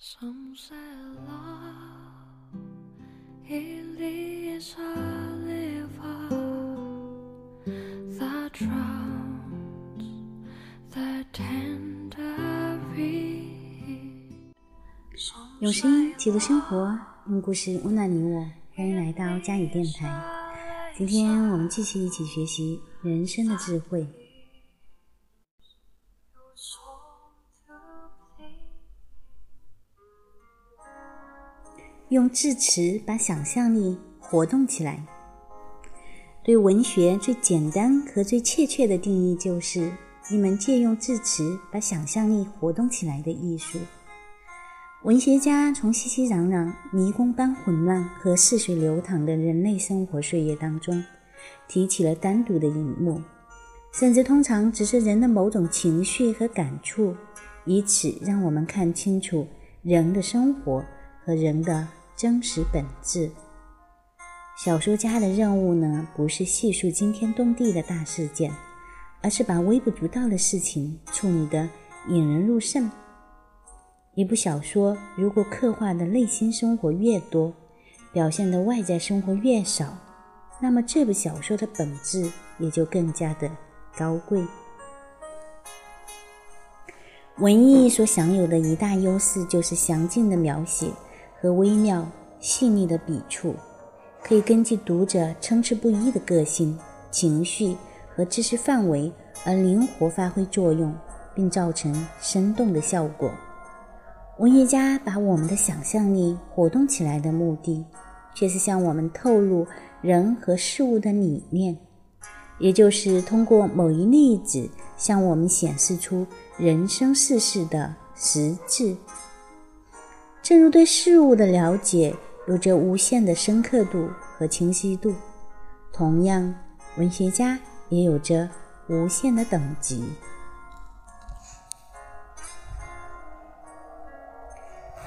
Some say love it is a river that drowns the tender reed. 用声音记录生活，用故事温暖你我。欢迎来到佳语电台。今天我们继续一起学习人生的智慧。用智齿把想象力活动起来。对文学最简单和最切切的定义，就是一门借用智齿把想象力活动起来的艺术。文学家从熙熙攘攘、迷宫般混乱和似水流淌的人类生活岁月当中，提起了单独的一幕，甚至通常只是人的某种情绪和感触，以此让我们看清楚人的生活和人的真实本质。小说家的任务呢，不是细数惊天动地的大事件，而是把微不足道的事情处理得引人入胜。一部小说如果刻画的内心生活越多，表现的外在生活越少，那么这部小说的本质也就更加的高贵。文艺所享有的一大优势就是详尽的描写和微妙细腻的笔触，可以根据读者参差不一的个性、情绪和知识范围而灵活发挥作用，并造成生动的效果。文学家把我们的想象力活动起来的目的，却是向我们透露人和事物的理念，也就是通过某一例子向我们显示出人生世事的实质。正如对事物的了解有着无限的深刻度和清晰度，同样，文学家也有着无限的等级。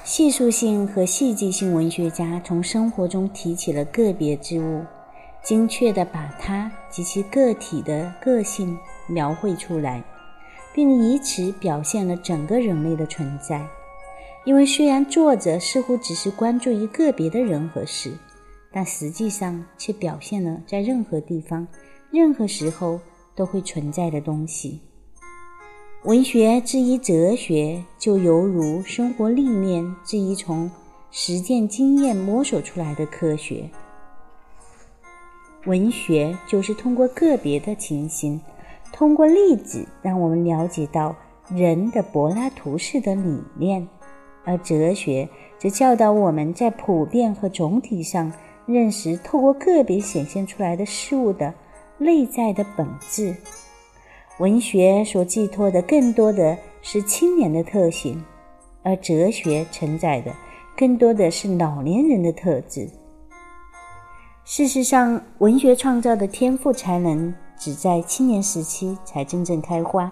细数性和戏剧性文学家从生活中提起了个别之物，精确地把它及其个体的个性描绘出来，并以此表现了整个人类的存在。因为虽然作者似乎只是关注于个别的人和事，但实际上却表现了在任何地方、任何时候都会存在的东西。文学之于哲学，就犹如生活历练之于从实践经验摸索出来的科学。文学就是通过个别的情形，通过例子，让我们了解到人的柏拉图式的理念；而哲学则教导我们在普遍和总体上认识透过个别显现出来的事物的内在的本质。文学所寄托的更多的是青年的特性，而哲学承载的更多的是老年人的特质。事实上，文学创造的天赋才能只在青年时期才真正开花。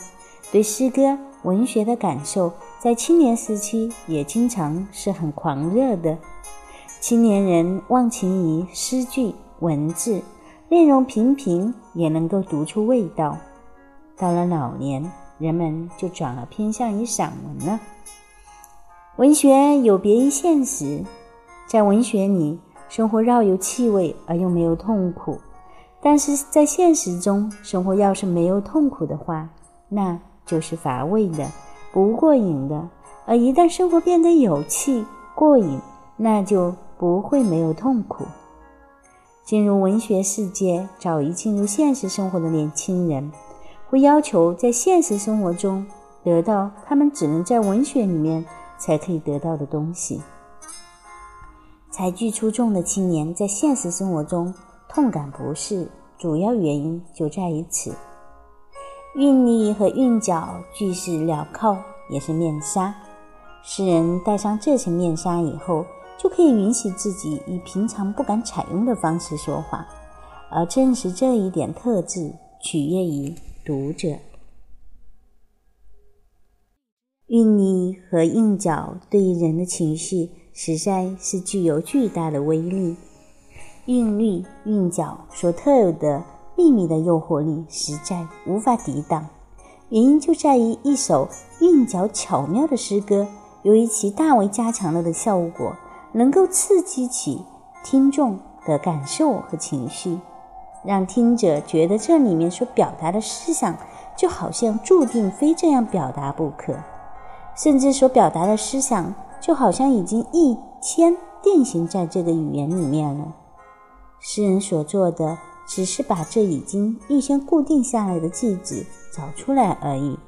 对诗歌、文学的感受，在青年时期也经常是很狂热的。青年人忘情于诗句、文字，内容平平也能够读出味道。到了老年，人们就转而偏向于散文了。文学有别于现实，在文学里，生活饶有气味而又没有痛苦；但是在现实中，生活要是没有痛苦的话，那就是乏味的、不过瘾的；而一旦生活变得有趣、过瘾，那就不会没有痛苦。进入文学世界，早已进入现实生活的年轻人。会要求在现实生活中得到他们只能在文学里面才可以得到的东西。才具出众的青年在现实生活中痛感不适，主要原因就在于此。韵律和韵脚俱是镣铐，也是面纱。诗人戴上这层面纱以后，就可以允许自己以平常不敢采用的方式说话，而正是这一点特质取悦于。读者，韵律和韵脚对于人的情绪实在是具有巨大的威力。韵律、韵脚所特有的秘密的诱惑力实在无法抵挡。原因就在于一首韵脚巧妙的诗歌，由于其大为加强了的效果，能够刺激起听众的感受和情绪，让听者觉得这里面所表达的思想就好像注定非这样表达不可，甚至所表达的思想就好像已经一签定型在这个语言里面了。诗人所做的只是把这已经预先固定下来的句子找出来而已。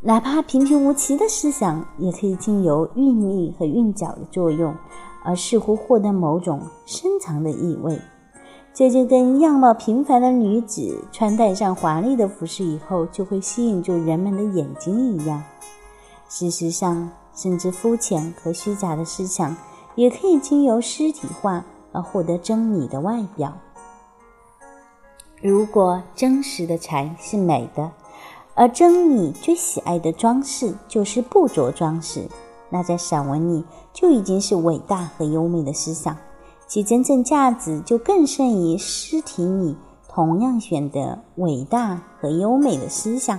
哪怕平平无奇的思想，也可以经由韵律和韵脚的作用，而似乎获得某种深藏的意味。这就跟样貌平凡的女子穿戴上华丽的服饰以后，就会吸引住人们的眼睛一样。事实上，甚至肤浅和虚假的思想，也可以经由实体化而获得真理的外表。如果真实的才是美的。而真理最喜爱的装饰就是不着装饰，那在散文里就已经是伟大和优美的思想，其真正价值就更胜于诗体里同样选择伟大和优美的思想。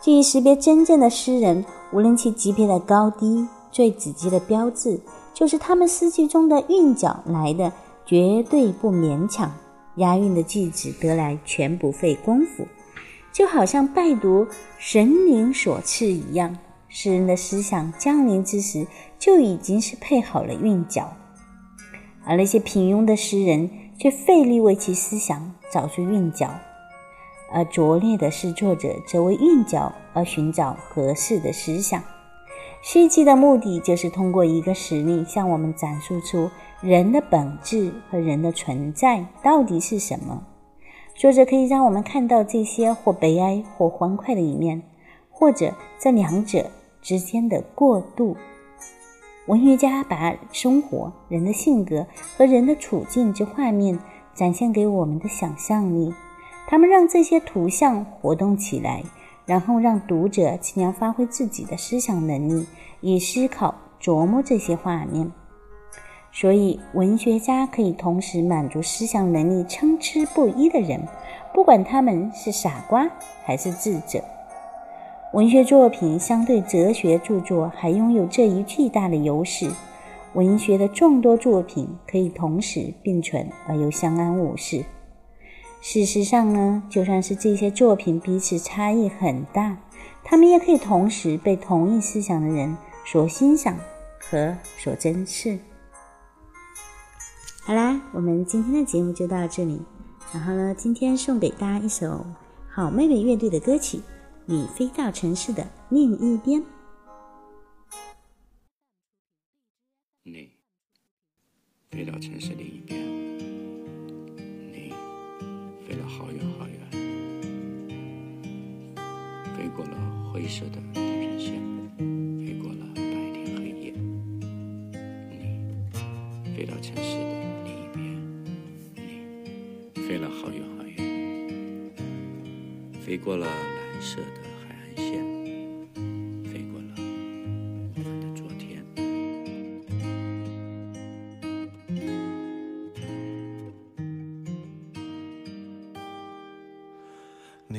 至于识别真正的诗人，无论其级别的高低，最直接的标志就是他们诗句中的韵脚来的绝对不勉强，押韵的句子得来全不费功夫。就好像拜读神灵所赐一样，诗人的思想降临之时就已经是配好了韵脚，而那些平庸的诗人却费力为其思想找出韵脚，而拙劣的诗作者则为韵脚而寻找合适的思想。诗集的目的就是通过一个实例向我们展述出人的本质和人的存在到底是什么。作者可以让我们看到这些或悲哀或欢快的一面，或者这两者之间的过渡。文学家把生活、人的性格和人的处境之画面展现给我们的想象力，他们让这些图像活动起来，然后让读者尽量发挥自己的思想能力，以思考琢磨这些画面。所以，文学家可以同时满足思想能力参差不一的人，不管他们是傻瓜还是智者。文学作品相对哲学著作还拥有这一巨大的优势：文学的众多作品可以同时并存而又相安无事。事实上呢，就算是这些作品彼此差异很大，他们也可以同时被同一思想的人所欣赏和所珍视。好啦，我们今天的节目就到这里。然后呢，今天送给大家一首好妹妹乐队的歌曲《你飞到城市的另一边》。你飞到城市另一边，灰色的地平线，飞过了白天黑夜。你飞到城市的另一边，你。飞了好远好远，飞过了蓝色的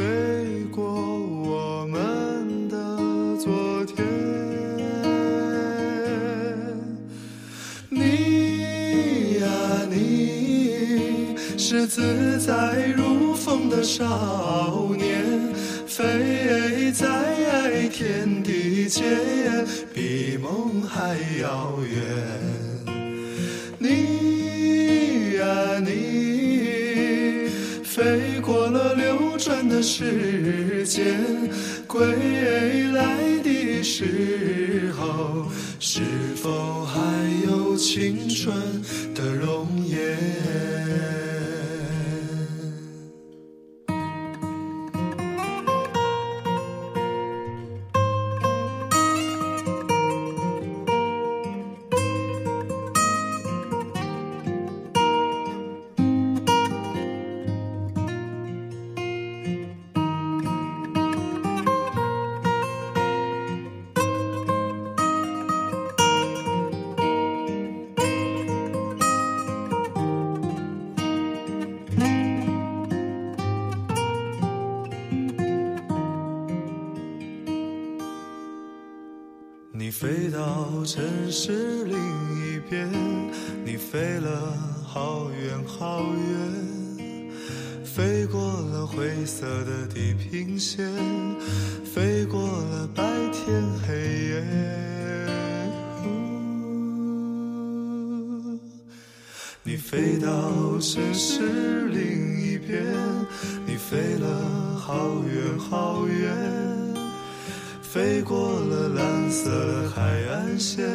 飞过我们的昨天。你呀，你是自在如。风的少年，飞在天地间，比梦还遥远。你呀你，飞过了流转的时间，归来的时候，是否还有青春的容颜？城市另一边，你飞了好远好远，飞过了灰色的地平线，飞过了白天黑夜。你飞到城市另一边，你飞了好远好远。飞过了蓝色海岸线，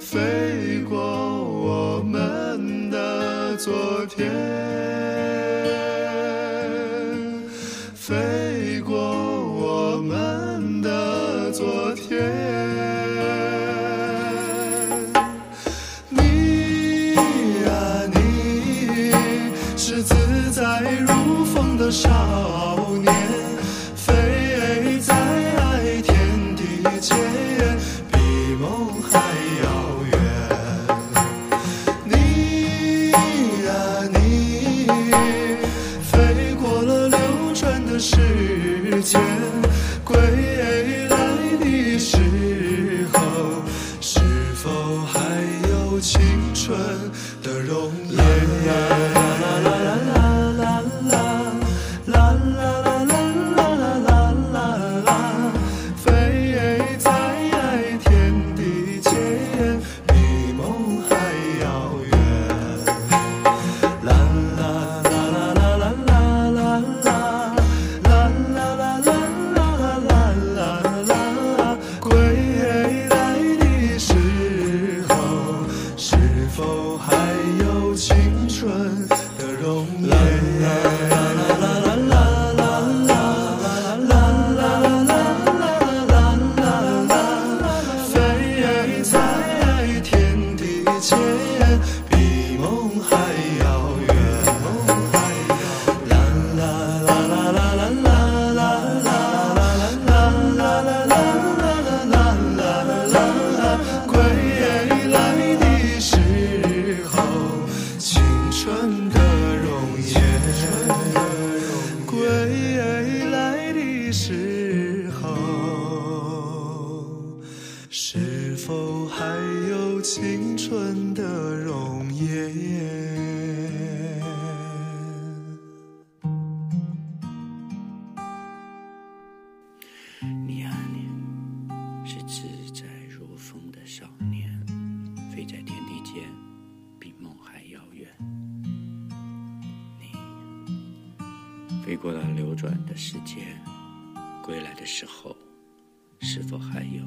飞过我们的昨天，你啊你，是自在如风的少年，飞在天地间，比梦还遥远。你飞过了流转的时间，归来的时候，是否还有